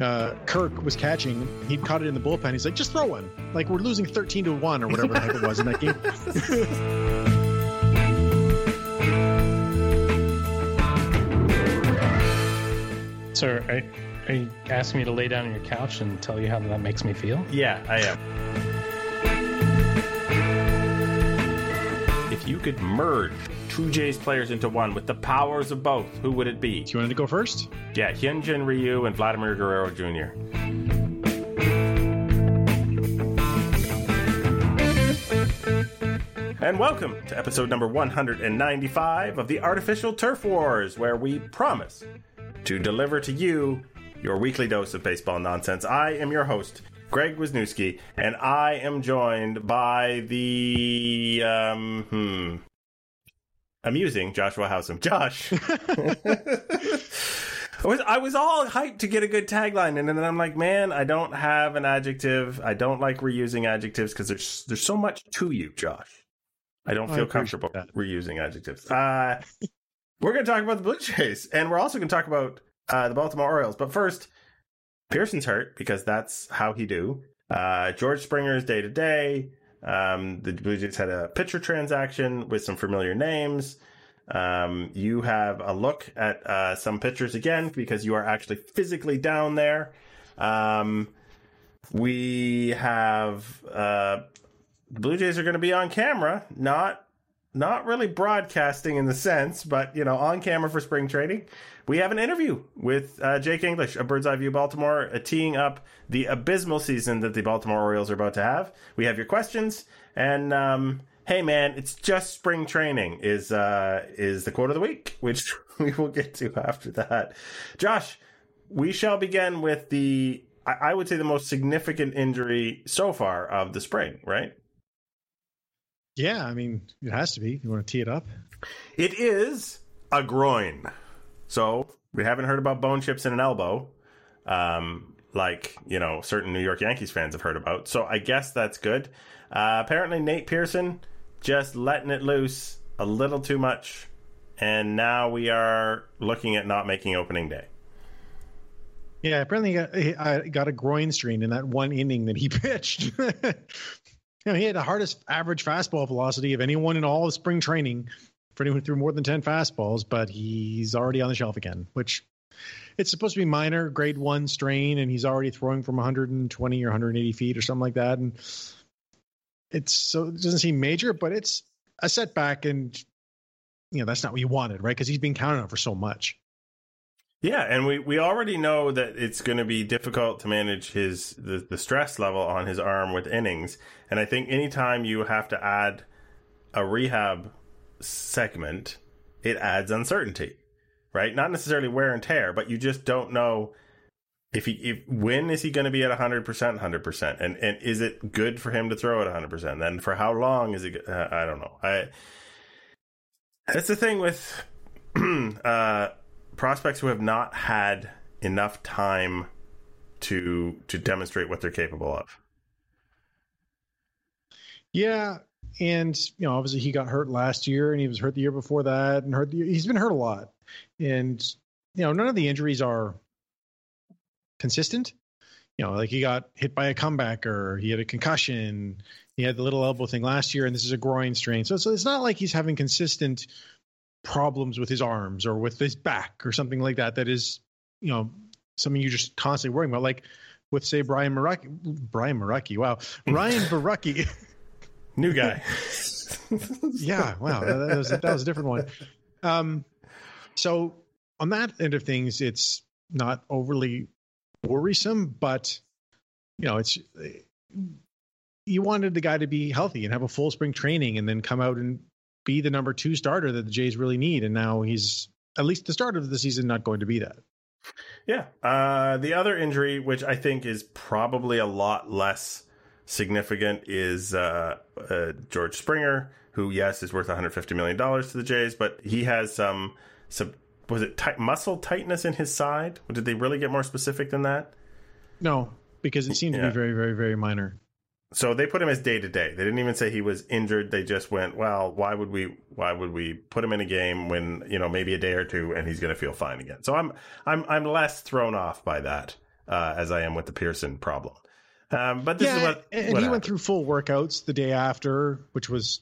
uh, Kirk was catching, he caught it in the bullpen. He's like, just throw one. Like we're losing thirteen to one or whatever the heck it was in that game. So, are, are you asking me to lay down on your couch and tell you how that makes me feel? Yeah, I am. Could merge two Jays players into one with the powers of both, who would it be? Do you want to go first? Yeah, Hyunjin Ryu and Vladimir Guerrero Jr. And welcome to episode number 195 of the Artificial Turf Wars, where we promise to deliver to you your weekly dose of baseball nonsense. I am your host, Greg Wisniewski, and I am joined by the um, hmm, amusing Joshua Howsam. Josh. I was, I was all hyped to get a good tagline, and then I'm like, man, I don't have an adjective. I don't like reusing adjectives because there's there's so much to you, Josh. I don't feel appreciate comfortable that. reusing adjectives. Uh, we're going to talk about the Blue Jays, and we're also going to talk about uh, the Baltimore Orioles. But first, Pearson's hurt because that's how he do. Uh, George Springer is day to day. Um, the Blue Jays had a pitcher transaction with some familiar names. Um, you have a look at uh, some pitchers again because you are actually physically down there. Um, we have uh, the Blue Jays are going to be on camera, not not really broadcasting in the sense, but you know, on camera for spring training. We have an interview with uh, Jake English of Bird's Eye View Baltimore, uh, teeing up the abysmal season that the Baltimore Orioles are about to have. We have your questions, and um, hey, man, it's just spring training is uh, is the quote of the week, which we will get to after that. Josh, we shall begin with the I, I would say the most significant injury so far of the spring, right? Yeah, I mean it has to be. You want to tee it up? It is a groin. So we haven't heard about bone chips in an elbow, um, like you know certain New York Yankees fans have heard about. So I guess that's good. Uh, apparently Nate Pearson just letting it loose a little too much, and now we are looking at not making opening day. Yeah, apparently he got, uh, got a groin strain in that one inning that he pitched. You know, he had the hardest average fastball velocity of anyone in all of spring training for anyone who threw more than 10 fastballs, but he's already on the shelf again, which it's supposed to be minor, grade one strain, and he's already throwing from 120 or 180 feet or something like that. And it's so it doesn't seem major, but it's a setback. And, you know, that's not what you wanted, right? Because he's been counted on for so much. Yeah, and we, we already know that it's going to be difficult to manage his the, the stress level on his arm with innings. And I think anytime you have to add a rehab segment, it adds uncertainty, right? Not necessarily wear and tear, but you just don't know if he if when is he going to be at 100%, 100%. And and is it good for him to throw at 100%? Then for how long is it uh, I don't know. I That's the thing with uh prospects who have not had enough time to to demonstrate what they're capable of. Yeah, and you know, obviously he got hurt last year, and he was hurt the year before that, and hurt. The, he's been hurt a lot, and you know, none of the injuries are consistent. You know, like he got hit by a comebacker, he had a concussion, he had the little elbow thing last year, and this is a groin strain. So, so it's not like he's having consistent problems with his arms or with his back or something like that. That is, you know, something you're just constantly worrying about. Like with say Brian Maraki, Brian Maraki, wow, Ryan Borucki. New guy. yeah, wow, that, that was that was a different one. Um, so on that end of things, it's not overly worrisome, but you know, it's you wanted the guy to be healthy and have a full spring training, and then come out and be the number two starter that the Jays really need, and now he's at least the start of the season not going to be that. Yeah. Uh, the other injury, which I think is probably a lot less significant, is uh, uh, George Springer, who yes is worth 150 million dollars to the Jays, but he has some some was it tight, muscle tightness in his side? Did they really get more specific than that? No, because it seemed to be very, very, very minor. So they put him as day to day. They didn't even say he was injured. They just went, well, why would we why would we put him in a game when, you know, maybe a day or two and he's going to feel fine again. So I'm I'm I'm less thrown off by that. uh, as I am with the Pearson problem. Um, but this yeah, is what, and what he happened. went through full workouts the day after, which was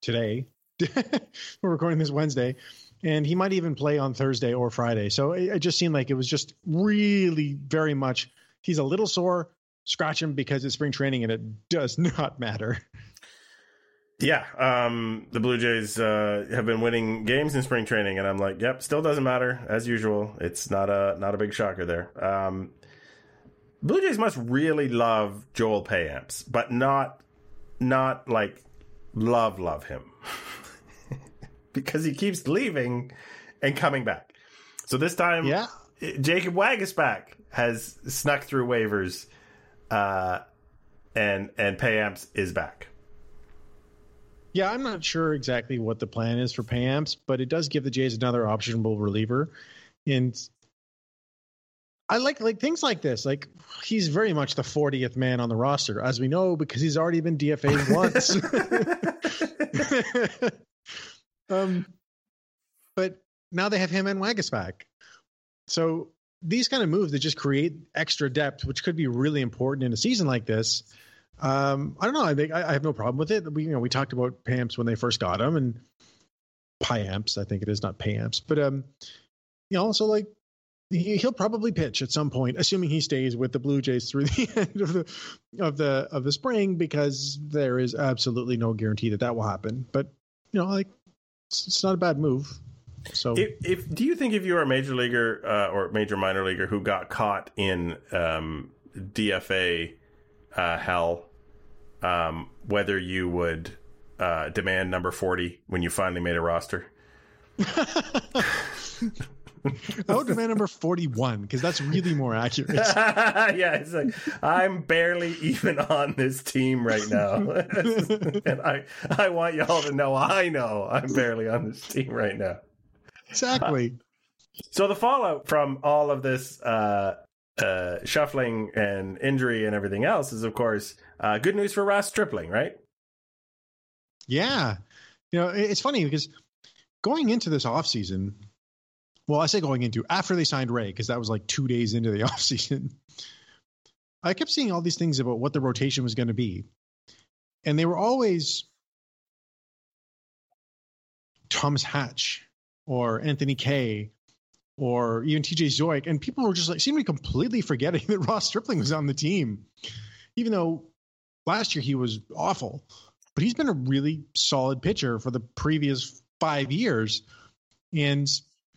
today. We're recording this Wednesday, and he might even play on Thursday or Friday. So it, it just seemed like it was just really very much. He's a little sore. Scratch him because it's spring training, and it does not matter. Yeah, um, the Blue Jays uh, have been winning games in spring training, and I'm like, yep, still doesn't matter as usual. It's not a not a big shocker there. Um, Blue Jays must really love Joel Payamps, but not not like love love him because he keeps leaving and coming back. So this time, Yeah, Jacob Waguespack has snuck through waivers, uh, and and Payamps is back. Yeah, I'm not sure exactly what the plan is for Payamps, but it does give the Jays another optionable reliever. And I like like things like this. Like he's very much the 40th man on the roster, as we know, because he's already been DFA'd once. um, but now they have him and Waguespack. So these kind of moves that just create extra depth, which could be really important in a season like this. Um, I don't know. I think I, have no problem with it. We you know we talked about Pamps when they first got him and Pyamps. I think it is not Pamps, but um, you know, so like he, he'll probably pitch at some point, assuming he stays with the Blue Jays through the end of the of the of the spring, because there is absolutely no guarantee that that will happen. But you know, like it's, it's not a bad move. So If, if do you think if you were a major leaguer uh, or major minor leaguer who got caught in um, DFA uh, hell, um, whether you would uh, demand number forty when you finally made a roster? I would demand number forty one because that's really more accurate. yeah, it's like I'm barely even on this team right now, and I I want y'all to know I know I'm barely on this team right now. Exactly. So the fallout from all of this uh, uh, shuffling and injury and everything else is, of course, uh, good news for Ross Stripling, right? Yeah. You know, it's funny because going into this offseason, well, I say going into after they signed Ray, because that was like two days into the offseason, I kept seeing all these things about what the rotation was going to be. And they were always Thomas Hatch or Anthony Kay or even TJ Zeuch. And people were just like, seemingly completely forgetting that Ross Stripling was on the team, even though last year he was awful but he's been a really solid pitcher for the previous five years. And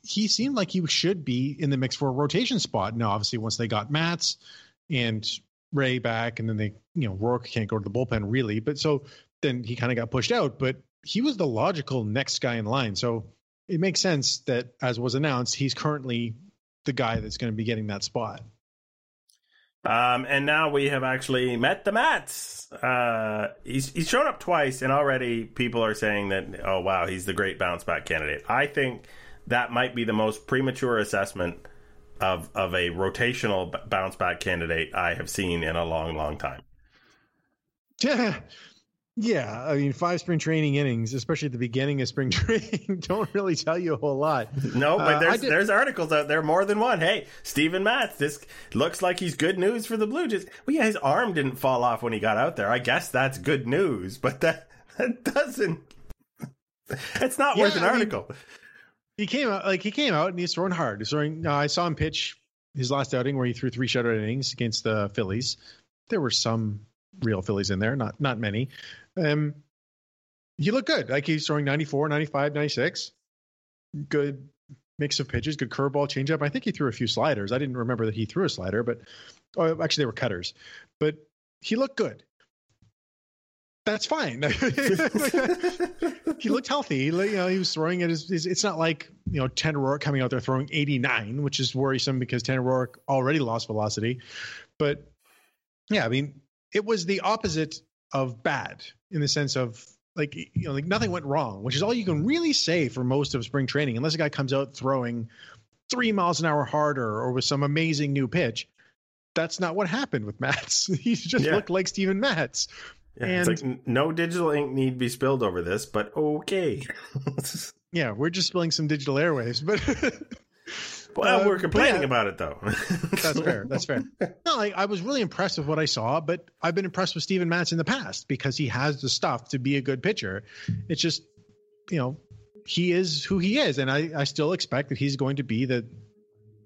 he seemed like he should be in the mix for a rotation spot. Now, obviously, once they got Matz and Ray back, and then they, you know, Roark can't go to the bullpen really. But so then he kind of got pushed out, but he was the logical next guy in line. So it makes sense that, as was announced, he's currently the guy that's going to be getting that spot. Um, and now we have actually met the Matz. Uh, he's he's shown up twice, and already people are saying that, oh wow, he's the great bounce back candidate. I think that might be the most premature assessment of of a rotational bounce back candidate I have seen in a long, long time. Yeah. Yeah. I mean, five spring training innings, especially at the beginning of spring training, don't really tell you a whole lot. No, but Uh, there's there's articles out there, more than one. Hey, Steven Matz, this looks like he's good news for the Blue Jays. Well, yeah, his arm didn't fall off when he got out there. I guess that's good news, but that that doesn't. It's not Yeah, worth an I mean- article. He came out like he came out and he's throwing hard. He's throwing. Uh, I saw him pitch his last outing where he threw three shutout innings against the Phillies. There were some real Phillies in there, not not many. Um, he looked good. Like he's throwing 94, 95, 96. Good mix of pitches, good curveball, changeup. I think he threw a few sliders. I didn't remember that he threw a slider, but oh, actually they were cutters. But he looked good. That's fine. he looked healthy. He, you know, he was throwing it. His, it's not like you know Tanner Roark coming out there throwing 89, which is worrisome because Tanner Roark already lost velocity. But yeah, I mean, it was the opposite of bad in the sense of like you know like nothing went wrong, which is all you can really say for most of spring training, unless a guy comes out throwing three miles an hour harder or with some amazing new pitch. That's not what happened with Matz. he just Yeah. looked like Steven Matz. Yeah, it's like no digital ink need be spilled over this, but okay. Yeah, we're just spilling some digital airwaves, but Well, Uh, we're complaining yeah. about it though. That's fair. That's fair. No, I, I was really impressed with what I saw, but I've been impressed with Steven Matz in the past because he has the stuff to be a good pitcher. It's just, you know, he is who he is, and I, I still expect that he's going to be the,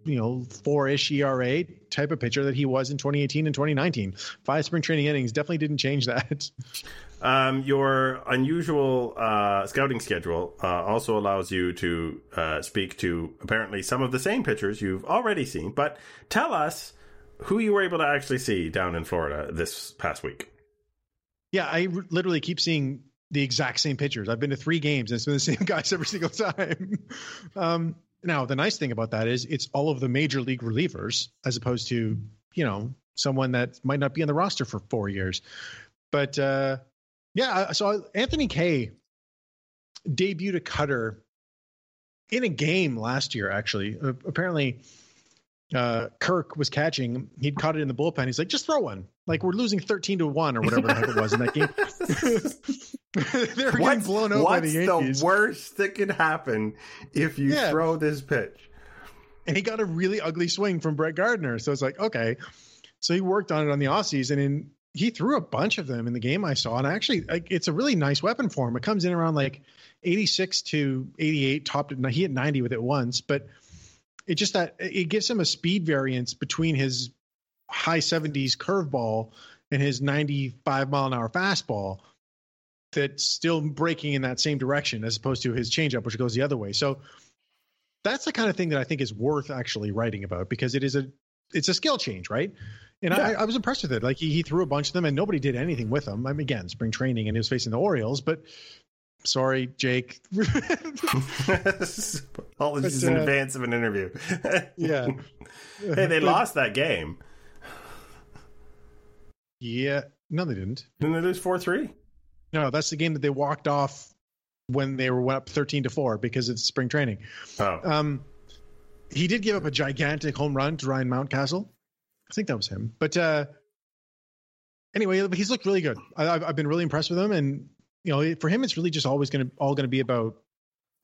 you know, four-ish ERA type of pitcher that he was in 2018 and 2019. Five spring training innings definitely didn't change that. Um, your unusual uh, scouting schedule uh, also allows you to uh, speak to apparently some of the same pitchers you've already seen. But tell us who you were able to actually see down in Florida this past week. Yeah, I r- literally keep seeing the exact same pitchers. I've been to three games and it's been the same guys every single time. um, now, the nice thing about that is it's all of the major league relievers as opposed to, you know, someone that might not be on the roster for four years. But uh, yeah, I- so Anthony Kay debuted a cutter in a game last year, actually. Uh, apparently, uh, Kirk was catching. He'd caught it in the bullpen. He's like, just throw one. Like we're losing 13 to 1 or whatever the heck it was in that game. they were getting What's, blown out by what's the the, worst that could happen if you Yeah. throw this pitch? and he got a really ugly swing from Brett Gardner. So it's like, okay. So he worked on it on the offseason and he threw a bunch of them in the game I saw. And actually, like, it's a really nice weapon for him. It comes in around like 86 to 88, topped it. He hit 90 with it once, but it just that it gives him a speed variance between his high 70s curveball and his 95 mile an hour fastball that's still breaking in that same direction as opposed to his changeup, which goes the other way. So that's the kind of thing that I think is worth actually writing about because it is a it's a skill change, right? And I, I was impressed with it. Like he, he threw a bunch of them, and nobody did anything with them. I mean, again, spring training, and he was facing the Orioles. But sorry, Jake. Apologies But, in uh, advance of an interview. yeah, hey, they lost that game. Yeah, no, they didn't. Didn't they lose 4 3? No, that's the game that they walked off when they were up thirteen to four because it's spring training. Oh. Um, he did give up a gigantic home run to Ryan Mountcastle. I think that was him. But uh, anyway, but he's looked really good. I, I've, I've been really impressed with him, and you know, for him, it's really just always going to all going to be about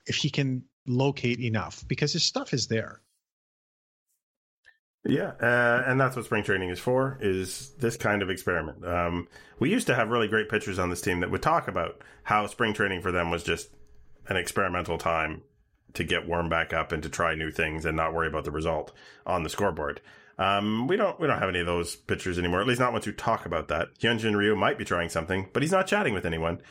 if he can locate enough because his stuff is there. Yeah, uh, and that's what spring training is for, is this kind of experiment. Um, we used to have really great pitchers on this team that would talk about how spring training for them was just an experimental time to get warm back up and to try new things and not worry about the result on the scoreboard. Um, we don't we don't have any of those pitchers anymore. At least not ones who talk about that. Hyunjin Ryu might be trying something, but he's not chatting with anyone.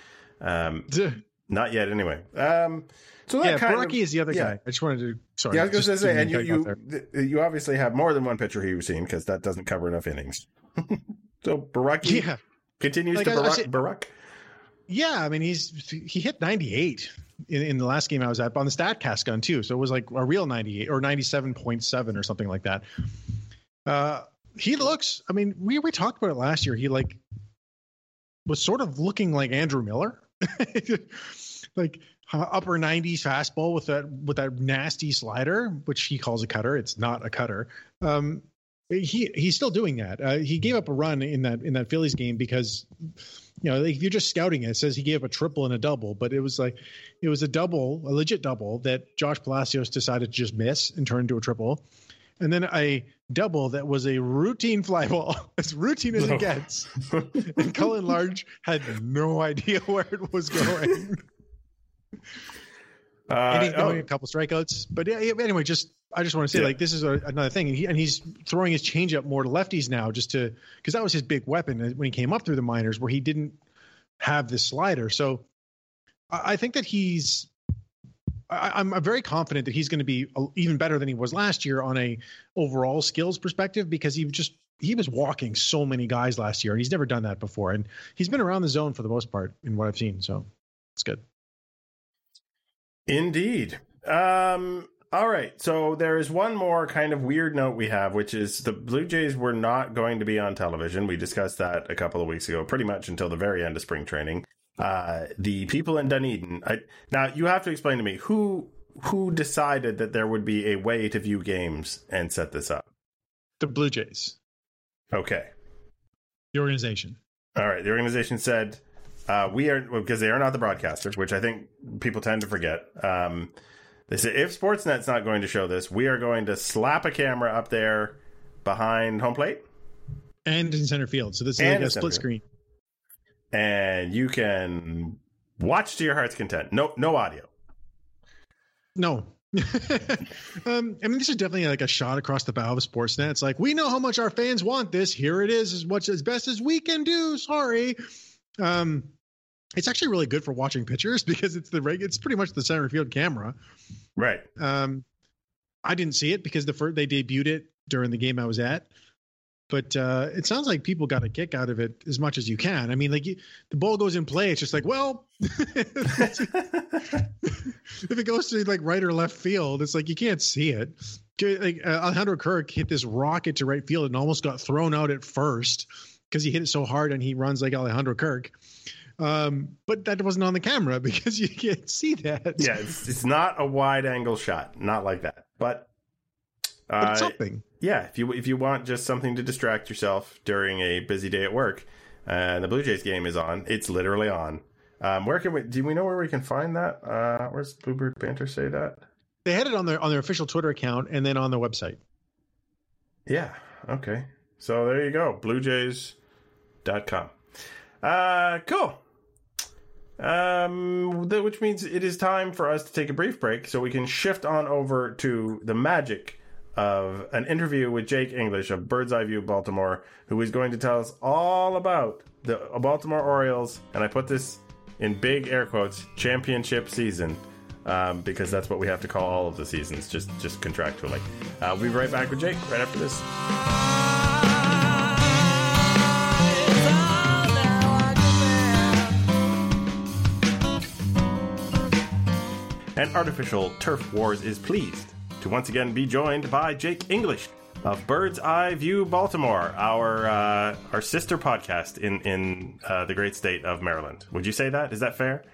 Um, not yet, anyway. Um, so that yeah, kind Borucki of, is the other yeah. guy. I just wanted to. Sorry, yeah, I was going to say, and you mean to cut off you th- you obviously have more than one pitcher who you've seen because that doesn't cover enough innings. so Borucki yeah, continues Like to I- I Barak. say- Barak. yeah. I mean, he's he hit 98 in, in the last game I was at on the Statcast gun too. So it was like a real 98 or 97.7 or something like that. Uh, he looks. I mean, we we talked about it last year. He like was sort of looking like Andrew Miller, like upper 90s fastball with that with that nasty slider, which he calls a cutter. It's not a cutter. Um, he he's still doing that. Uh, he gave up a run in that in that Phillies game because you know if you're just scouting it, it says he gave up a triple and a double, but it was like it was a double, a legit double that Josh Palacios decided to just miss and turn into a triple, and then a double that was a routine fly ball, as routine as it gets. and Cullen Large had no idea where it was going. Uh, and oh, a couple strikeouts. But anyway, just I just want to say Yeah. like this is a, another thing, and, he, and he's throwing his changeup more to lefties now, just to because that was his big weapon when he came up through the minors, where he didn't have this slider. So I, I think that he's. I, I'm I'm very confident that he's going to be even better than he was last year on a overall skills perspective because he just he was walking so many guys last year and he's never done that before and he's been around the zone for the most part in what I've seen so it's good. Indeed. Um, all right. So there is one more kind of weird note we have, which is the Blue Jays were not going to be on television. We discussed that a couple of weeks ago, pretty much until the very end of spring training. Uh, the people in Dunedin. I, now you have to explain to me who who decided that there would be a way to view games and set this up. The Blue Jays, Okay. the organization. All right. The organization said uh, we are because they are not the broadcasters, which I think people tend to forget. Um, They said if Sportsnet's not going to show this, we are going to slap a camera up there behind home plate and in center field. So this is And like a split field. screen. And you can watch to your heart's content. No, no audio. No. um, I mean, this is definitely like a shot across the bow of Sportsnet. It's like we know how much our fans want this. Here it is, as much as best as we can do. Sorry. Um, it's actually really good for watching pitchers because it's the it's pretty much the center field camera. Right. Um, I didn't see it because the first they debuted it during the game I was at, but uh, it sounds like people got a kick out of it as much as you can. I mean, like you, the ball goes in play, it's just like, well, if it goes to like right or left field, it's like you can't see it. Like uh, Alejandro Kirk hit this rocket to right field and almost got thrown out at first because he hit it so hard and he runs like Alejandro Kirk. Um, but that wasn't on the camera because you can't see that. yeah, it's, it's not a wide angle shot, not like that. But, But uh, something. yeah, if you if you want just something to distract yourself during a busy day at work, uh, and the Blue Jays game is on, it's literally on. Um, where can we? Do we know where we can find that? Uh, where's Bluebird Banter say that? They had it on their on their official Twitter account and then on their website. Yeah. Okay. So there you go. BlueJays.com. Uh, cool. Um, th- which means it is time for us to take a brief break so we can shift on over to the magic of an interview with Jake English of Bird's Eye View Baltimore, who is going to tell us all about the Baltimore Orioles. And I put this in big air quotes championship season. Um, because that's what we have to call all of the seasons, just just contractually. Uh, we'll be right back with Jake right after this. And Artificial Turf Wars is pleased to once again be joined by Jake English of Bird's Eye View Baltimore, our uh, our sister podcast in in uh, the great state of Maryland. Would you say that? Is that fair?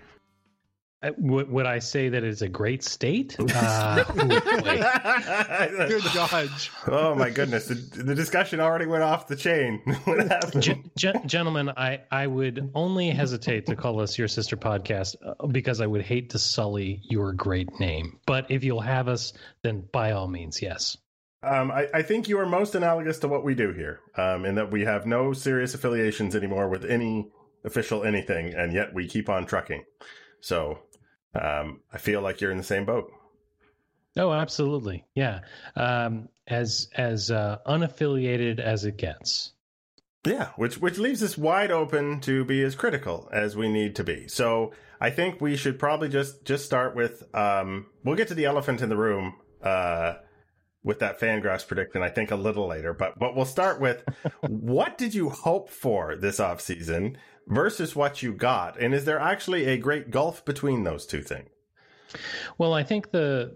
Uh, Would, would I say that it's a great state? Uh, ooh. Good dodge. oh my goodness, the, the discussion already went off the chain. what happened? Gen- gen- gentlemen, I, I would only hesitate to call us your sister podcast uh, because I would hate to sully your great name. But if you'll have us, then by all means, yes. Um, I, I think you are most analogous to what we do here, um, in that we have no serious affiliations anymore with any official anything, and yet we keep on trucking. So um, I feel like you're in the same boat. Oh, absolutely, yeah. Um, as as uh, unaffiliated as it gets. Yeah, which which leaves us wide open to be as critical as we need to be. So I think we should probably just just start with um, we'll get to the elephant in the room uh, with that Fangraphs prediction. I think a little later, but but we'll start with what did you hope for this offseason versus what you got, and is there actually a great gulf between those two things? Well, I think the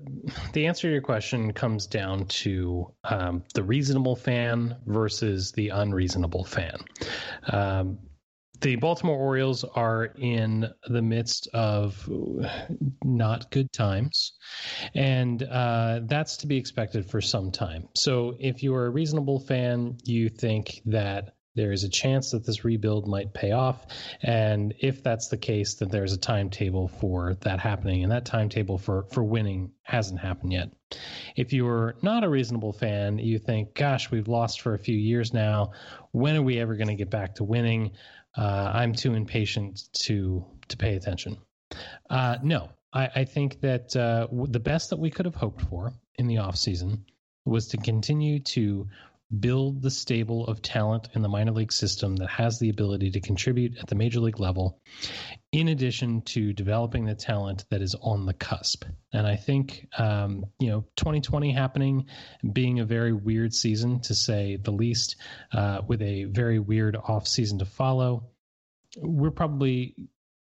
the answer to your question comes down to um, the reasonable fan versus the unreasonable fan. Um, the Baltimore Orioles are in the midst of not good times, and uh, that's to be expected for some time. So, if you are a reasonable fan, you think that there is a chance that this rebuild might pay off. And if that's the case, then there's a timetable for that happening. And that timetable for, for winning hasn't happened yet. If you're not a reasonable fan, you think, gosh, we've lost for a few years now. When are we ever going to get back to winning? Uh, I'm too impatient to to pay attention. Uh, no, I, I think that uh, the best that we could have hoped for in the offseason was to continue to build the stable of talent in the minor league system that has the ability to contribute at the major league level, in addition to developing the talent that is on the cusp. And I think, um, you know, 2020 happening, being a very weird season to say the least, uh, with a very weird off season to follow, we're probably.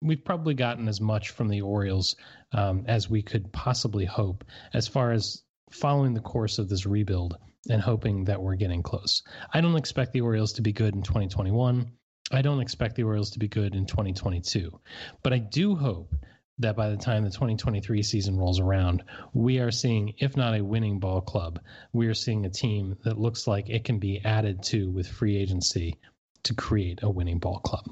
We've probably gotten as much from the Orioles um, as we could possibly hope as far as following the course of this rebuild and hoping that we're getting close. I don't expect the Orioles to be good in 2021. I don't expect the Orioles to be good in 2022. But I do hope that by the time the 2023 season rolls around, we are seeing, if not a winning ball club, we are seeing a team that looks like it can be added to with free agency to create a winning ball club.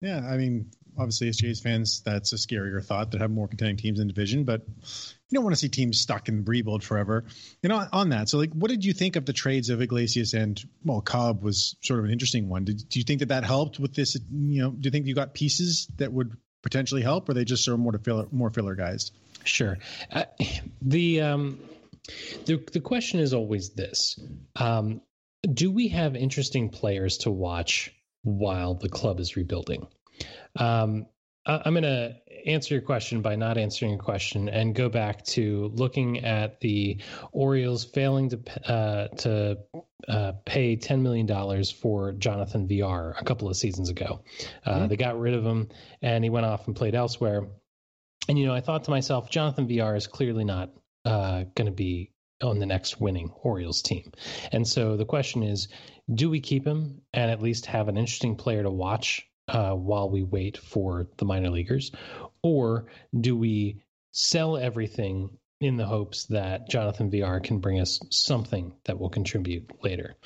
Yeah, I mean, obviously, as Jays fans, that's a scarier thought that have more contending teams in division. But you don't want to see teams stuck in rebuild forever. You know, on that, so like, what did you think of the trades of Iglesias and well, Cobb was sort of an interesting one. Did, do you think that that helped with this? You know, do you think you got pieces that would potentially help, or they just of more to filler, more filler guys? Sure. Uh, the um, the the question is always this: um, Do we have interesting players to watch while the club is rebuilding? Um, I, I'm going to answer your question by not answering your question and go back to looking at the Orioles failing to uh, to uh, pay ten million dollars for Jonathan Villar a couple of seasons ago. Uh, mm-hmm. They got rid of him, and he went off and played elsewhere. And you know, I thought to myself, Jonathan Villar is clearly not uh, going to be on the next winning Orioles team. And so the question is, do we keep him and at least have an interesting player to watch uh, while we wait for the minor leaguers, or do we sell everything in the hopes that Jonathan Villar can bring us something that will contribute later?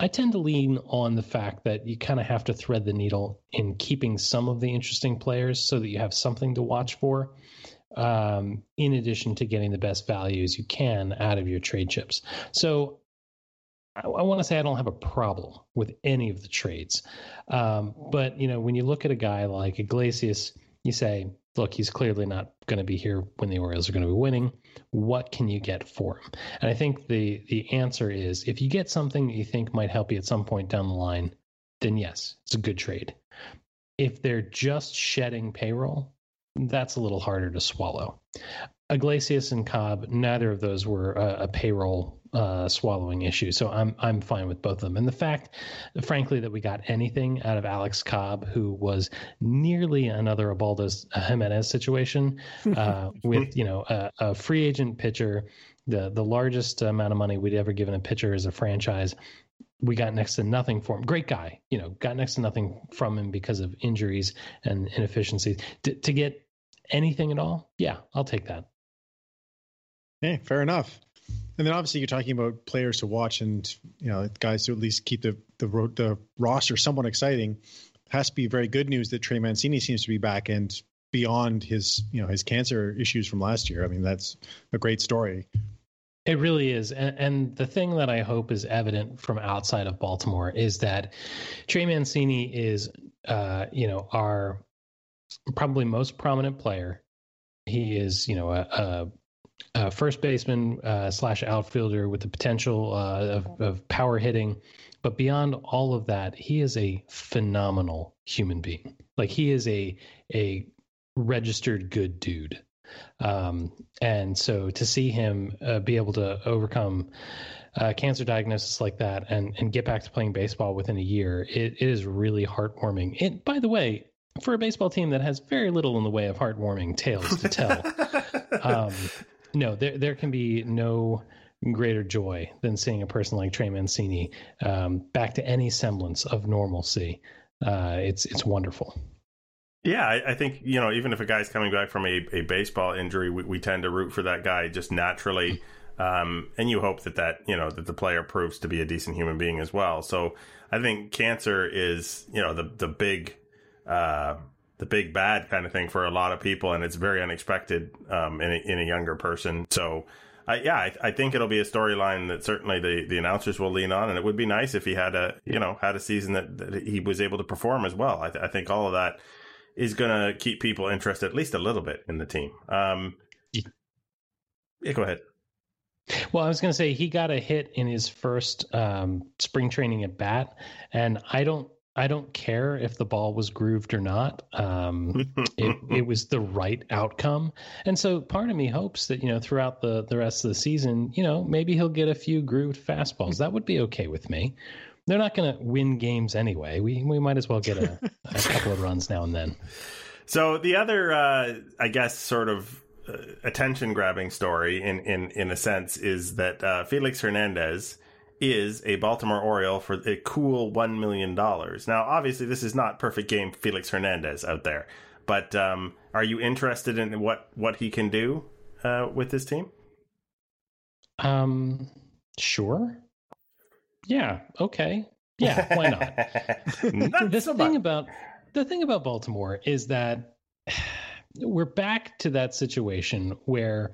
I tend to lean on the fact that you kind of have to thread the needle in keeping some of the interesting players so that you have something to watch for, um, in addition to getting the best values you can out of your trade chips. So I, I want to say I don't have a problem with any of the trades. Um, but, you know, when you look at a guy like Iglesias, you say, look, he's clearly not going to be here when the Orioles are going to be winning. What can you get for him? And I think the the answer is if you get something that you think might help you at some point down the line, then yes, it's a good trade. If they're just shedding payroll, that's a little harder to swallow. Iglesias and Cobb, neither of those were a, a payroll uh, swallowing issue. So I'm I'm fine with both of them. And the fact, frankly, that we got anything out of Alex Cobb, who was nearly another Ubaldo Jimenez situation, uh, with you know a, a, free agent pitcher, the the largest amount of money we'd ever given a pitcher as a franchise. We got next to nothing for him. Great guy, you know, got next to nothing from him because of injuries and inefficiencies. to get anything at all, yeah, I'll take that. Hey, fair enough. And then obviously you're talking about players to watch and you know guys to at least keep the the, the roster somewhat exciting. It has to be very good news that Trey Mancini seems to be back and beyond his you know his cancer issues from last year. I mean that's a great story. It really is. And, and, the thing that I hope is evident from outside of Baltimore is that Trey Mancini is, uh, you know, our probably most prominent player. He is, you know, a, a uh, first baseman uh, slash outfielder with the potential uh, of, of, power hitting. But beyond all of that, he is a phenomenal human being. Like he is a a registered good dude. Um, and so to see him uh, be able to overcome uh, cancer diagnosis like that and and get back to playing baseball within a year, it, it is really heartwarming. It, by the way, for a baseball team that has very little in the way of heartwarming tales to tell. um, no, there there can be no greater joy than seeing a person like Trey Mancini um, back to any semblance of normalcy. Uh, it's it's wonderful. Yeah, I, I, think you know even if a guy's coming back from a, a baseball injury, we, we tend to root for that guy just naturally, um, and you hope that that you know that the player proves to be a decent human being as well. So I think cancer is you know the the big. Uh, the big bad kind of thing for a lot of people, and it's very unexpected um, in, a, in a younger person. So, uh, yeah, I, I, think it'll be a storyline that certainly the, the announcers will lean on, and it would be nice if he had a you know had a season that, that he was able to perform as well. I, th- I think all of that is going to keep people interested at least a little bit in the team. Um, yeah, go ahead. Well, I was going to say he got a hit in his first um, spring training at bat, and I don't I don't care if the ball was grooved or not. Um, it, it was the right outcome, and so part of me hopes that you know throughout the the rest of the season, you know, maybe he'll get a few grooved fastballs. That would be okay with me. They're not going to win games anyway. We we might as well get a, a couple of runs now and then. So the other, uh, I guess, sort of uh, attention grabbing story in in in a sense is that uh, Felix Hernandez is a Baltimore Oriole for a cool $1 million. Now, obviously, this is not perfect game Felix Hernandez out there, but um, are you interested in what, what he can do uh, with this team? Um, sure. Yeah. Okay. Yeah. Why not? not the so thing much. about the thing about Baltimore is that we're back to that situation where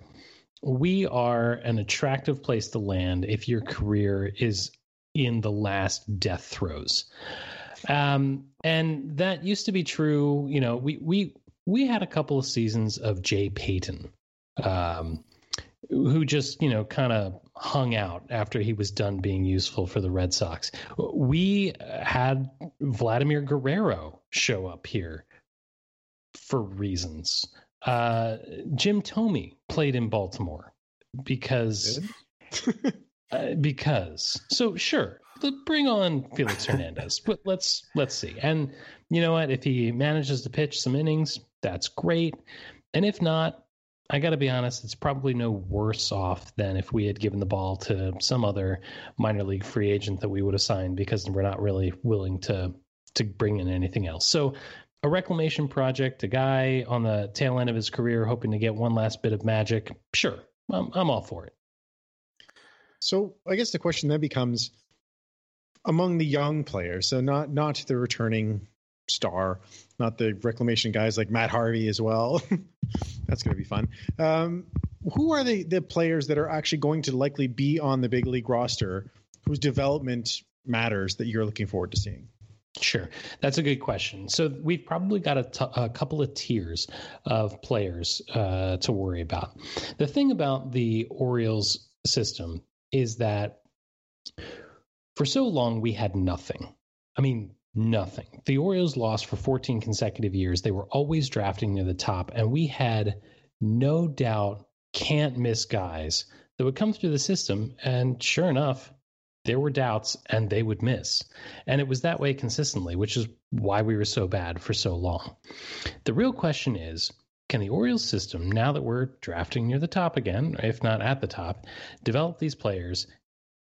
we are an attractive place to land if your career is in the last death throes. Um, and that used to be true. You know, we we we had a couple of seasons of Jay Payton, um, who just you know kind of hung out after he was done being useful for the Red Sox. We had Vladimir Guerrero show up here for reasons. Uh, Jim Thome played in Baltimore because uh, because so sure bring on Felix Hernandez but let's let's see. And you know what? If he manages to pitch some innings that's great. And if not I got to be honest, it's probably no worse off than if we had given the ball to some other minor league free agent that we would have signed because we're not really willing to to bring in anything else. So a reclamation project, a guy on the tail end of his career hoping to get one last bit of magic, sure, I'm, I'm all for it. So I guess the question then becomes among the young players, so not not the returning star, not the reclamation guys like Matt Harvey as well. That's going to be fun. Um, who are the the players that are actually going to likely be on the big league roster whose development matters that you're looking forward to seeing? Sure, that's a good question. So we've probably got a, t- a couple of tiers of players uh, to worry about. The thing about the Orioles system is that for so long we had nothing. I mean, nothing. The Orioles lost for 14 consecutive years. They were always drafting near the top, and we had no doubt can't miss guys that would come through the system. And sure enough, there were doubts and they would miss. And it was that way consistently, which is why we were so bad for so long. The real question is can the Orioles system, now that we're drafting near the top again, if not at the top, develop these players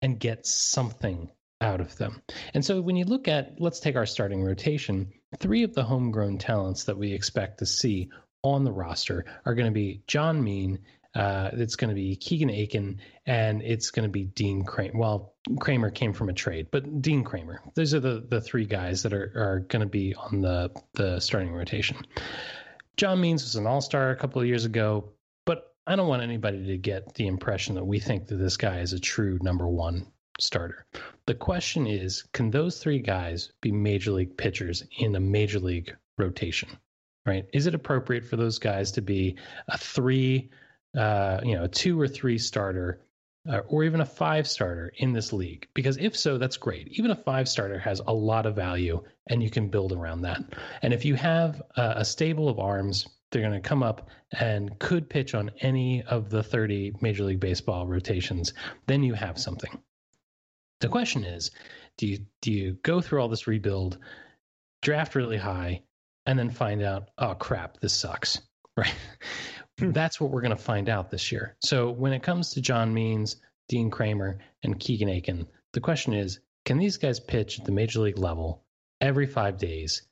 and get something out of them? And so when you look at, let's take our starting rotation, three of the homegrown talents that we expect to see on the roster are going to be John Mean uh, it's going to be Keegan Akin and it's going to be Dean Kremer. Well, Kremer came from a trade, but Dean Kremer. Those are the the three guys that are are going to be on the the starting rotation. John Means was an All Star a couple of years ago, but I don't want anybody to get the impression that we think that this guy is a true number one starter. The question is, can those three guys be major league pitchers in a major league rotation? Right? Is it appropriate for those guys to be a three? Uh, you know, a two or three starter uh, or even a five starter in this league? Because if so, that's great. Even a five starter has a lot of value and you can build around that. And if you have a, a stable of arms, they're going to come up and could pitch on any of the 30 Major League Baseball rotations, then you have something. The question is, do you do you go through all this rebuild, draft really high, and then find out, oh crap, this sucks, right? Hmm. That's what we're going to find out this year. So when it comes to John Means, Dean Kremer, and Keegan Akin, the question is can these guys pitch at the major league level every five days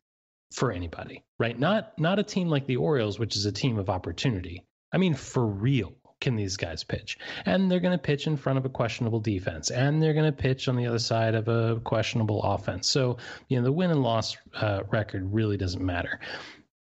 for anybody, right? Not not a team like the Orioles, which is a team of opportunity. I mean, for real, can these guys pitch? And they're going to pitch in front of a questionable defense, and they're going to pitch on the other side of a questionable offense. So, you know, the win and loss uh, record really doesn't matter.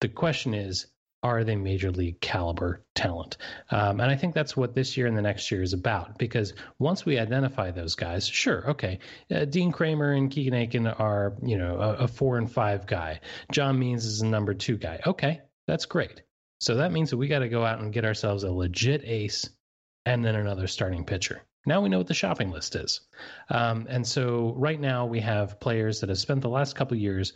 The question is, are they major league caliber talent? Um, and I think that's what this year and the next year is about. Because once we identify those guys, sure, okay, uh, Dean Kremer and Keegan Akin are you know a, a four and five guy. John Means is a number two guy. Okay, that's great. So that means that we got to go out and get ourselves a legit ace and then another starting pitcher. Now we know what the shopping list is. Um, and so right now we have players that have spent the last couple years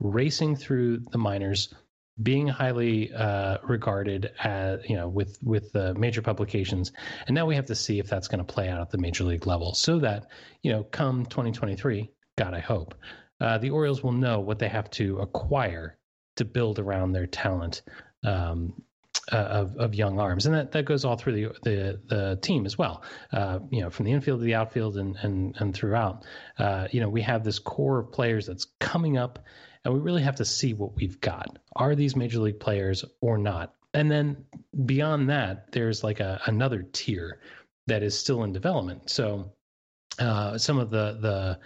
racing through the minors being highly uh, regarded as you know with with the major publications and now we have to see if that's going to play out at the major league level so that you know come 2023 god i hope uh, the orioles will know what they have to acquire to build around their talent um, uh, of, of young arms, and that, that goes all through the the, the team as well. Uh, you know, from the infield to the outfield and and and throughout. Uh, you know, we have this core of players that's coming up, and we really have to see what we've got. Are these major league players or not? And then beyond that, there's like a, another tier that is still in development. So uh, some of the the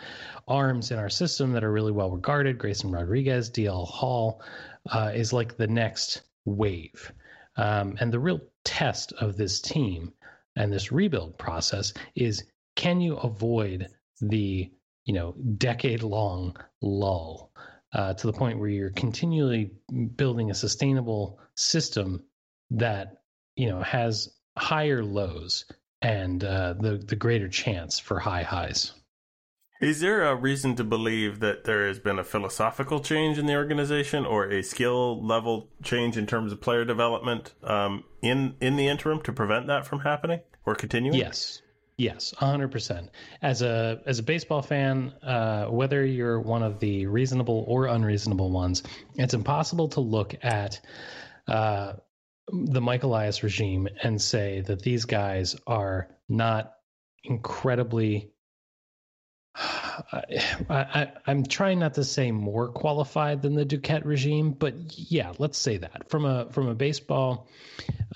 arms in our system that are really well regarded, Grayson Rodriguez, DL Hall, uh, is like the next wave. Um, and the real test of this team and this rebuild process is can you avoid the you know decade long lull uh, to the point where you're continually building a sustainable system that you know has higher lows and uh, the the greater chance for high highs. Is there a reason to believe that there has been a philosophical change in the organization or a skill level change in terms of player development um, in in the interim to prevent that from happening or continuing? Yes. Yes, hundred percent. As a as a baseball fan, uh, whether you're one of the reasonable or unreasonable ones, it's impossible to look at uh, the Mike Elias regime and say that these guys are not incredibly. I, am trying not to say more qualified than the Duquette regime, but yeah, let's say that from a from a baseball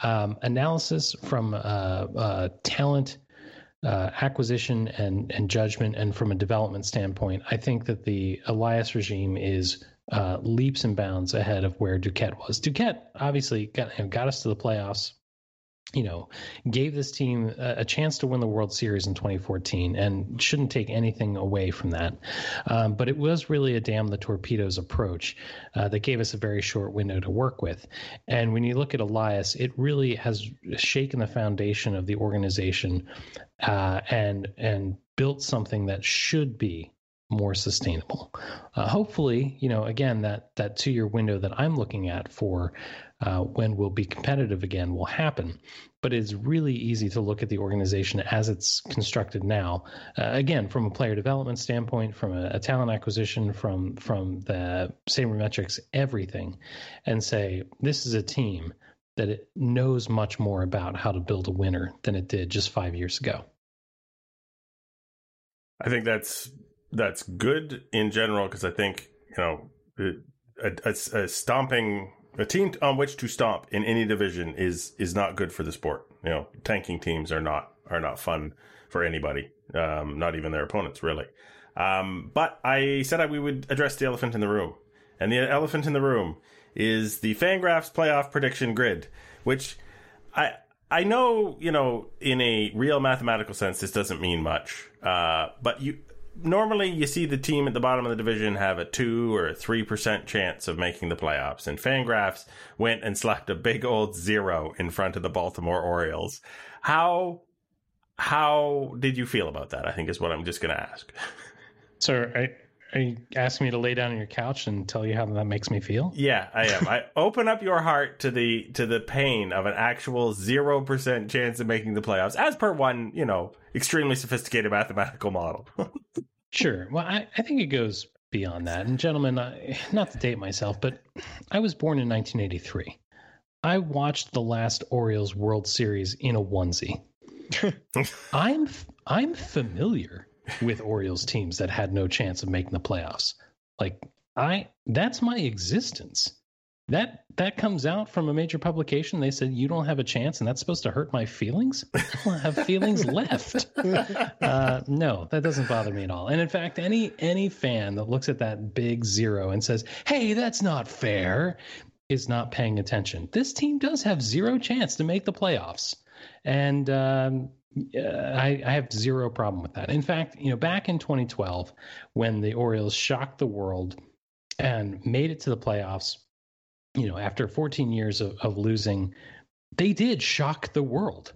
um, analysis, from a, a talent uh, acquisition and and judgment, and from a development standpoint, I think that the Elias regime is uh, leaps and bounds ahead of where Duquette was. Duquette obviously got got us to the playoffs. You know, gave this team a, chance to win the World Series in 2014, and shouldn't take anything away from that. Um, but it was really a damn the torpedoes approach uh, that gave us a very short window to work with. And when you look at Elias, it really has shaken the foundation of the organization uh, and and built something that should be more sustainable. Uh, hopefully, you know, again, that that two year window that I'm looking at for uh, when we'll be competitive again will happen. But it's really easy to look at the organization as it's constructed now. Uh, again, from a player development standpoint, from a, a talent acquisition, from from the sabermetrics, everything, and say this is a team that it knows much more about how to build a winner than it did just five years ago. I think that's that's good in general because I think you know a, a, a, stomping a team on which to stomp in any division is is not good for the sport. You know, tanking teams are not are not fun for anybody, um, not even their opponents, really. Um, but I said I, we would address the elephant in the room, and the elephant in the room is the Fangraphs playoff prediction grid, which I I know you know in a real mathematical sense this doesn't mean much, uh, but you normally you see the team at the bottom of the division have a 2 or a 3% chance of making the playoffs and fangraphs went and slapped a big old zero in front of the baltimore orioles. How how did you feel about that i think is what i'm just going to ask. So are, are you asking me to lay down on your couch and tell you how that makes me feel yeah i am i open up your heart to the to the pain of an actual 0% chance of making the playoffs as per one you know extremely sophisticated mathematical model. sure. Well, I, I think it goes beyond that. And, gentlemen, I, not to date myself, but I was born in 1983. I watched the last Orioles World Series in a onesie. I'm I'm familiar with Orioles teams that had no chance of making the playoffs. Like I that's my existence that that comes out from a major publication. They said you don't have a chance, and that's supposed to hurt my feelings. I don't have feelings left. Uh, no, that doesn't bother me at all. And in fact, any any fan that looks at that big zero and says, "Hey, that's not fair," is not paying attention. This team does have zero chance to make the playoffs, and um, I, I, have zero problem with that. In fact, you know, back in 2012, when the Orioles shocked the world and made it to the playoffs you know, after 14 years of, of losing, they did shock the world.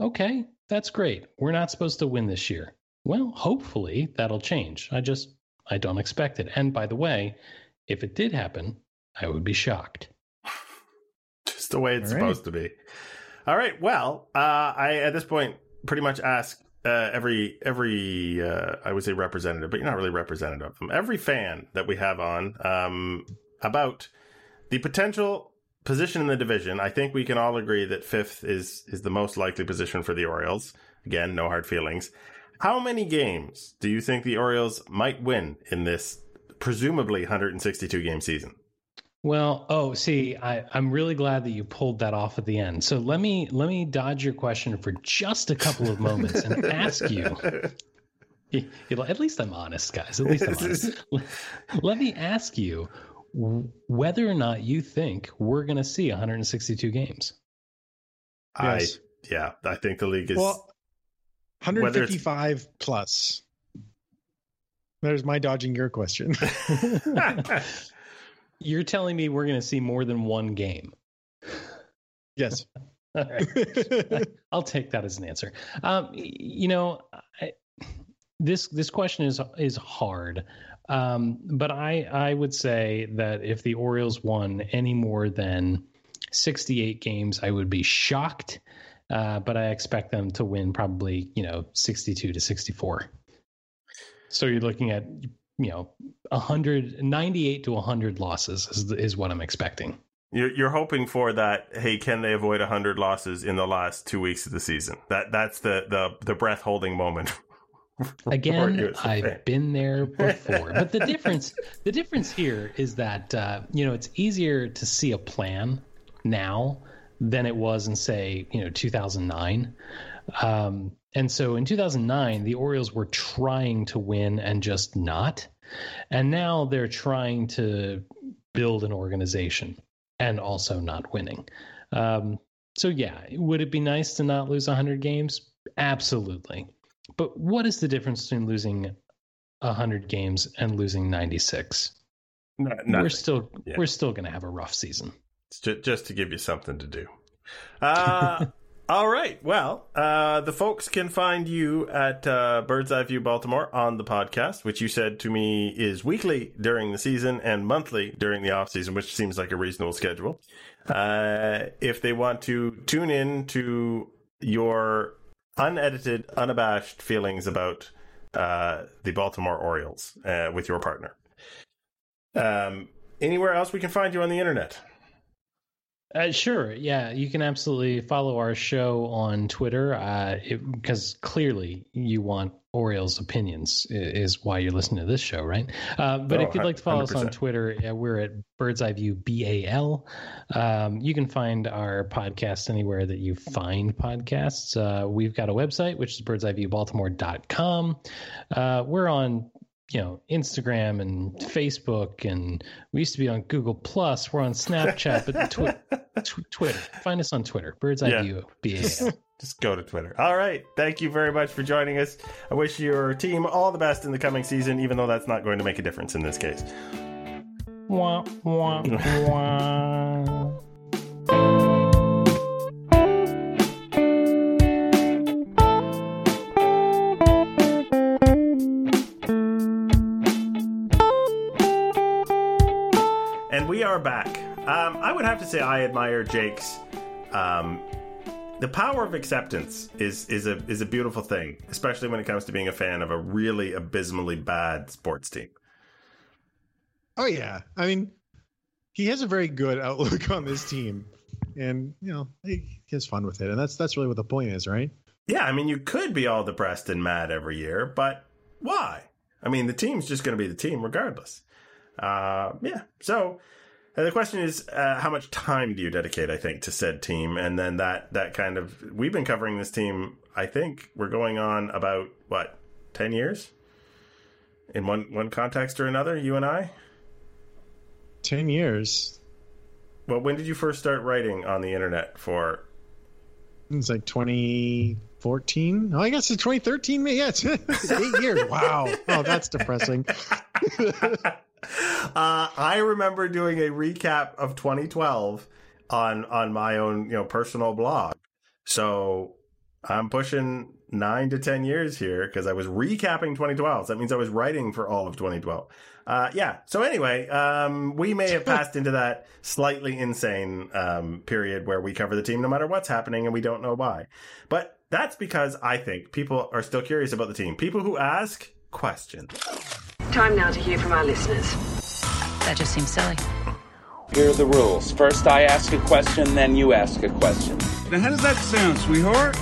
Okay, that's great. We're not supposed to win this year. Well, hopefully that'll change. I just, I don't expect it. And by the way, if it did happen, I would be shocked. Just the way it's All supposed right. to be. All right. Well, uh, I at this point pretty much ask uh, every every uh, I would say representative, but you're not really representative of them. Every fan that we have on um, about the potential position in the division, I think we can all agree that fifth is is the most likely position for the Orioles. Again, no hard feelings. How many games do you think the Orioles might win in this presumably 162 game season? Well, oh, see, I, I'm really glad that you pulled that off at the end. So let me let me dodge your question for just a couple of moments and ask you At least I'm honest, guys. At least I'm honest. Let me ask you whether or not you think we're going to see 162 games. Yes. I yeah, I think the league is well, 155 plus. There's my dodging your question. You're telling me we're going to see more than one game. Yes. I'll take that as an answer. Um, you know, I, this this question is is hard, um, but I I would say that if the Orioles won any more than 68 games, I would be shocked. Uh, but I expect them to win probably you know 62 to 64. So you're looking at you know 198 to 100 losses is is what I'm expecting. You're, you're hoping for that. Hey, can they avoid 100 losses in the last two weeks of the season? That that's the the the breath holding moment. Again, I've been there before, but the difference the difference here is that uh, you know it's easier to see a plan now than it was in say you know 2009. Um, and so in 2009, the Orioles were trying to win and just not. And now they're trying to build an organization and also not winning. Um, so, yeah, would it be nice to not lose 100 games? Absolutely. But what is the difference between losing 100 games and losing 96? we're still yeah. we're still going to have a rough season. Just, just to give you something to do. Uh, all right. Well, uh, the folks can find you at uh, Bird's Eye View Baltimore on the podcast, which you said to me is weekly during the season and monthly during the off season, which seems like a reasonable schedule. Uh, if they want to tune in to your unedited, unabashed feelings about uh, the Baltimore Orioles uh, with your partner. Um, anywhere else we can find you on the internet? Uh, sure. Yeah, you can absolutely follow our show on Twitter because uh, clearly you want Orioles opinions is why you're listening to this show, right? Uh, but oh, if you'd like to follow 100%. us on Twitter, we're at Bird's Eye View BAL. Um, you can find our podcast anywhere that you find podcasts. Uh, we've got a website, which is birdseyeviewbaltimore.com. Uh, we're on you know Instagram and Facebook, and we used to be on Google Plus. We're on Snapchat, but tw- tw- Twitter. Find us on Twitter. Bird's Eye yeah. View. Just go to Twitter. All right. Thank you very much for joining us. I wish your team all the best in the coming season, even though that's not going to make a difference in this case. Wah, wah, wah. Um, I would have to say I admire Jake's. Um, the power of acceptance is is a is a beautiful thing, especially when it comes to being a fan of a really abysmally bad sports team. Oh yeah, I mean, he has a very good outlook on this team, and you know he has fun with it, and that's that's really what the point is, right? Yeah, I mean, you could be all depressed and mad every year, but why? I mean, the team's just going to be the team regardless. Uh, yeah, so and the question is, uh, how much time do you dedicate? I think to said team, and then that that kind of we've been covering this team. I think we're going on about what ten years in one one context or another. You and I. Ten years. Well, when did you first start writing on the internet for? It's like 2014. Oh, I guess it's 2013. Yeah, it's eight years. Wow. Oh, that's depressing. Uh, I remember doing a recap of 2012 on on my own you know personal blog. So I'm pushing nine to ten years here because I was recapping 2012. So that means I was writing for all of 2012. Uh, yeah. So anyway, um, we may have passed into that slightly insane um, period where we cover the team no matter what's happening and we don't know why. But that's because I think people are still curious about the team. People who ask questions. Time now to hear from our listeners. That just seems silly. Here are the rules. First, I ask a question, then you ask a question. Now, how does that sound, sweetheart?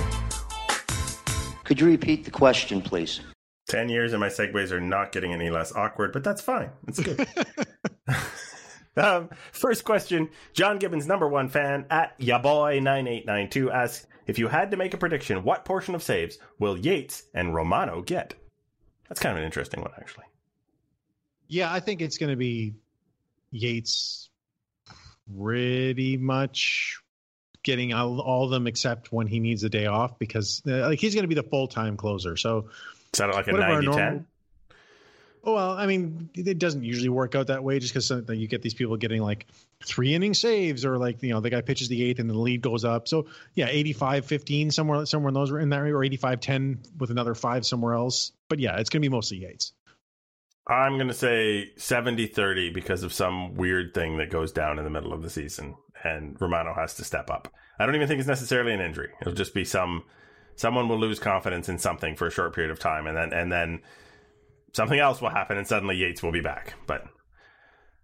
Could you repeat the question, please? 10 years and my segues are not getting any less awkward, but that's fine. It's good. um, first question John Gibbons, number one fan at yaboy9892 asks If you had to make a prediction, what portion of saves will Yates and Romano get? That's kind of an interesting one, actually. Yeah, I think it's going to be Yates pretty much getting all, all of them except when he needs a day off because uh, like he's going to be the full time closer. So Is that like a Whatever our 90 10? normal- Oh well, I mean, it doesn't usually work out that way just because you get these people getting like three inning saves or like you know the guy pitches the eighth and the lead goes up. So yeah, 85-15 somewhere somewhere in those in that or 85-10 with another five somewhere else. But yeah, it's going to be mostly Yates. I'm going to say 70 30 because of some weird thing that goes down in the middle of the season, and Romano has to step up. I don't even think it's necessarily an injury. It'll just be some someone will lose confidence in something for a short period of time, and then and then something else will happen, and suddenly Yates will be back. But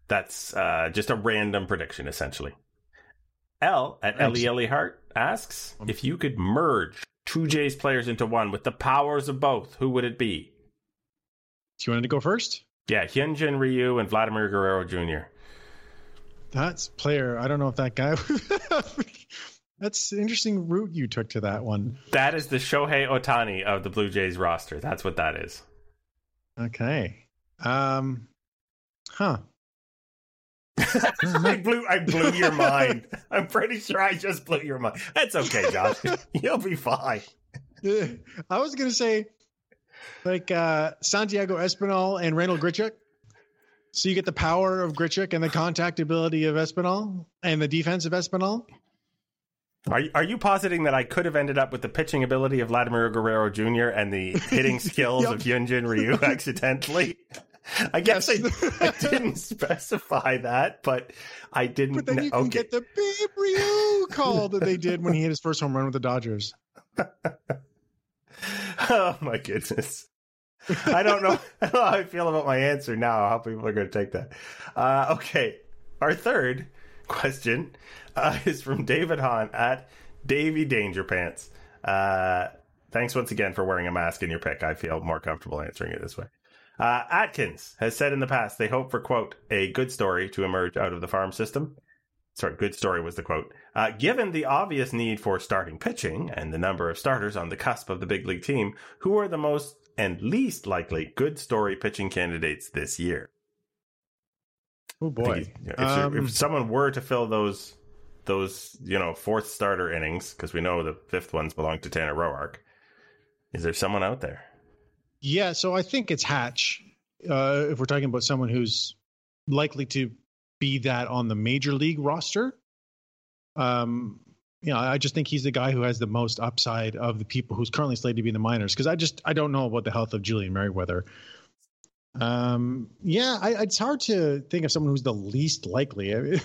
that's uh, just a random prediction, essentially. L at. Ellie Ellie Hart asks if you could merge two Jays players into one with the powers of both, who would it be? Do you want to go first? Yeah, Hyunjin Ryu and Vladimir Guerrero Jr. That's player. I don't know if that guy. That's an interesting route you took to that one. That is the Shohei Ohtani of the Blue Jays roster. That's what that is. Okay. Um. Huh. I blew I blew your mind. I'm pretty sure I just blew your mind. That's okay, Josh. You'll be fine. I was gonna say, like uh Santiago Espinal and Randall Grichuk. So you get the power of Grichuk and the contact ability of Espinal and the defense of Espinal. Are you, are you positing that I could have ended up with the pitching ability of Vladimir Guerrero Jr. and the hitting skills Yep. of Hyunjin Ryu accidentally? I guess I, I didn't specify that, but I didn't. But then you can okay. get the Babe Ryu call that they did when he hit his first home run with the Dodgers. Oh my goodness. I don't know. How I feel about my answer now. How people are going to take that. Uh, okay, our third question uh, is from David Hahn at Davy Danger Pants. Uh, thanks once again for wearing a mask in your pick. I feel more comfortable answering it this way. Uh, Atkins has said in the past they hope for quote a good story to emerge out of the farm system. Sorry, good story was the quote. Uh, given the obvious need for starting pitching and the number of starters on the cusp of the big league team, who are the most and least likely good story pitching candidates this year? Oh boy. if, Um, if someone were to fill those those you know fourth starter innings, because we know the fifth ones belong to Tanner Roark, is there someone out there? Yeah, so I think it's Hatch. Uh, if we're talking about someone who's likely to be that on the major league roster, um, you know, I just think he's the guy who has the most upside of the people who's currently slated to be in the minors. Because I just I don't know about the health of Julian Merryweather. Um, yeah, I, it's hard to think of someone who's the least likely. I,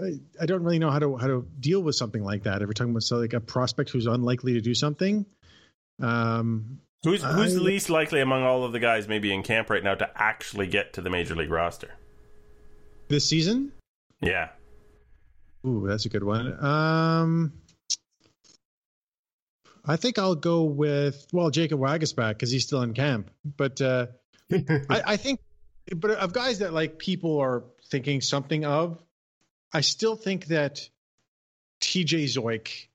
I, I don't really know how to how to deal with something like that. If we're talking about so like a prospect who's unlikely to do something. Um, Who's who's I- least likely among all of the guys maybe in camp right now to actually get to the major league roster? This season, Yeah, Ooh, that's a good one. Um, I think I'll go with well Jacob Waguespack because he's still in camp. But uh, I, I think, but of guys that like people are thinking something of, I still think that T.J. Zeuch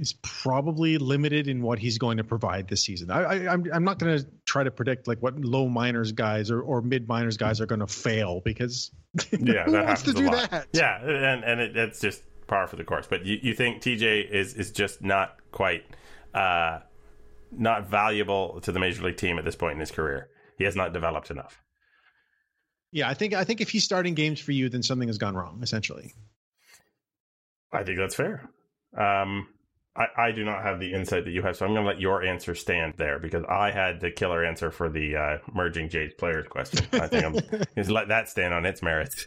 is probably limited in what he's going to provide this season. I, I, I'm I'm not going to try to predict like what low minors guys or, or mid minors guys are going to fail because yeah, who that wants to do lot. that? Yeah, and and it, it's just par for the course. But you, you think TJ is is just not quite uh, not valuable to the major league team at this point in his career. He has not developed enough. Yeah, I think I think if he's starting games for you, then something has gone wrong. Essentially, I think that's fair. Um, I, I do not have the insight that you have, so I'm going to let your answer stand there because I had the killer answer for the uh, merging Jays players question. I think I'm going to let that stand on its merits.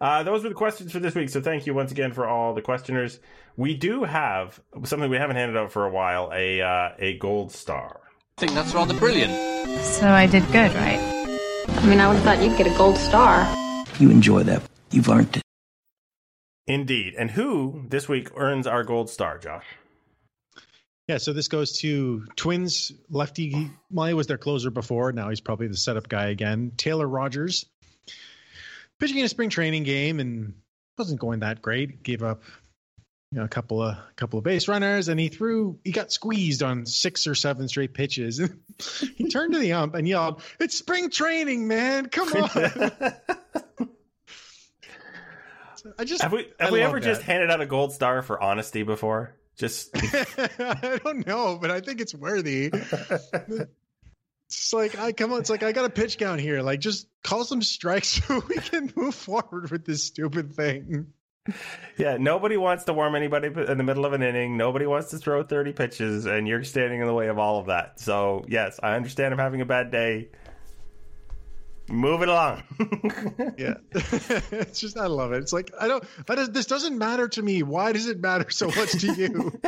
Uh, those were the questions for this week. So thank you once again for all the questioners. We do have something we haven't handed out for a while a uh, a gold star. I think that's rather brilliant. So I did good, right? I mean, I would have thought you'd get a gold star. You enjoy that. You've earned it. Indeed. And who this week earns our gold star, Josh? Yeah. So this goes to Twins lefty. Molly was their closer before. Now he's probably the setup guy again. Taylor Rogers, pitching in a spring training game and wasn't going that great. Gave up you know, a couple of a couple of base runners, and he threw. He got squeezed on six or seven straight pitches. he turned to the ump and yelled, "It's spring training, man! Come on!" I just have we have I we ever that. just handed out a gold star for honesty before? Just I don't know, but I think it's worthy. It's like I come on. It's like I got a pitch count here. Like just call some strikes so we can move forward with this stupid thing. yeah, nobody wants to warm anybody in the middle of an inning. Nobody wants to throw thirty pitches, and you're standing in the way of all of that. So yes, I understand I'm having a bad day. Move it along. Yeah, it's just I love it. It's like I don't. I this doesn't matter to me. Why does it matter so much to you?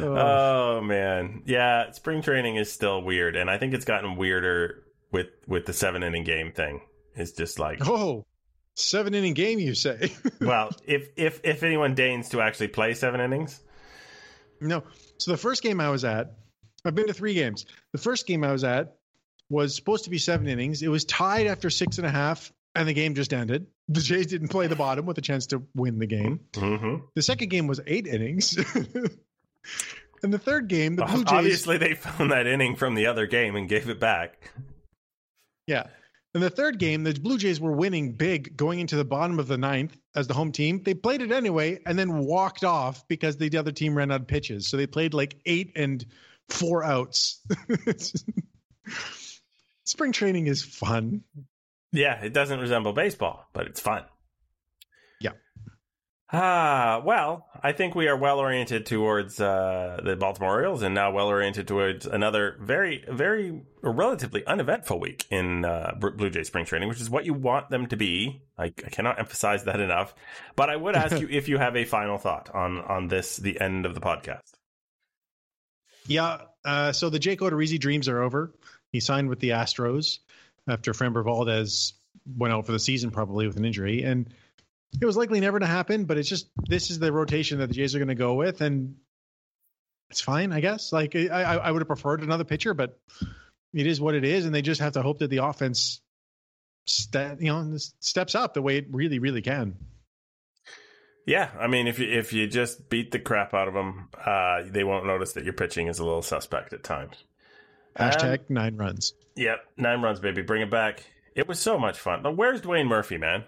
Oh, Oh man, yeah. Spring training is still weird, and I think it's gotten weirder with with the seven inning game thing. It's just like, oh, seven inning game, you say? well, if if if anyone deigns to actually play seven innings, no. So the first game I was at, I've been to three games. The first game I was at was supposed to be seven innings. It was tied after six and a half, and the game just ended. The Jays didn't play the bottom with a chance to win the game. mm-hmm. The second game was eight innings. and the third game, the Blue Jays. obviously they found that inning from the other game and gave it back. Yeah. In the third game, the Blue Jays were winning big going into the bottom of the ninth as the home team. They played it anyway and then walked off because the other team ran out of pitches. So they played like eight and four outs. Spring training is fun. Yeah, it doesn't resemble baseball, but it's fun. Yeah. Ah, well, I think we are well oriented towards uh, the Baltimore Orioles, and now well oriented towards another very, very relatively uneventful week in uh, Blue Jay spring training, which is what you want them to be. I, I cannot emphasize that enough. But I would ask you if you have a final thought on on this, the end of the podcast. Yeah. Uh, so the Jake Odorizzi dreams are over. He signed with the Astros after Framber Valdez went out for the season, probably with an injury. And it was likely never to happen, but it's just this is the rotation that the Jays are going to go with. And it's fine, I guess. Like, I, I would have preferred another pitcher, but it is what it is. And they just have to hope that the offense, you know, steps up the way it really, really can. Yeah, I mean, if you if you just beat the crap out of them, uh, they won't notice that your pitching is a little suspect at times. Hashtag Um, nine runs. Yep, nine runs, baby. Bring it back. It was so much fun. But where's Dwayne Murphy, man?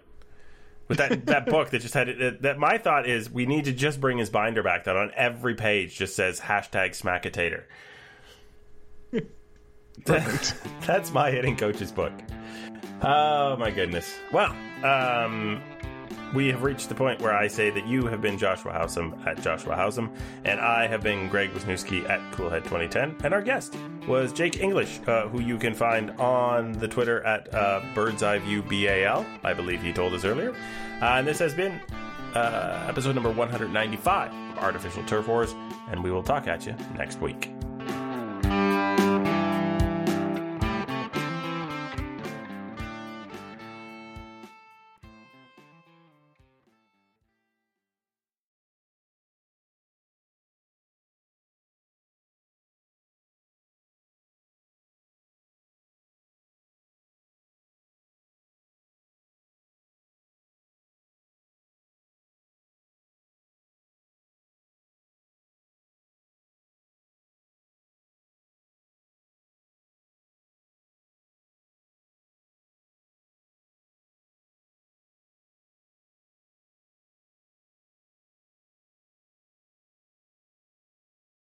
With that that book that just had it. That my thought is we need to just bring his binder back. That on every page just says hashtag smackatator. That- that's my hitting coach's book. Oh my goodness. Well, um, we have reached the point where I say that you have been Joshua Howsam at Joshua Howsam, and I have been Greg Wisniewski at Coolhead2010, and our guest was Jake English, uh, who you can find on the Twitter at uh, Bird's Eye View BAL. I believe he told us earlier. Uh, and this has been uh, episode number 195 of Artificial Turf Wars, and we will talk at you next week.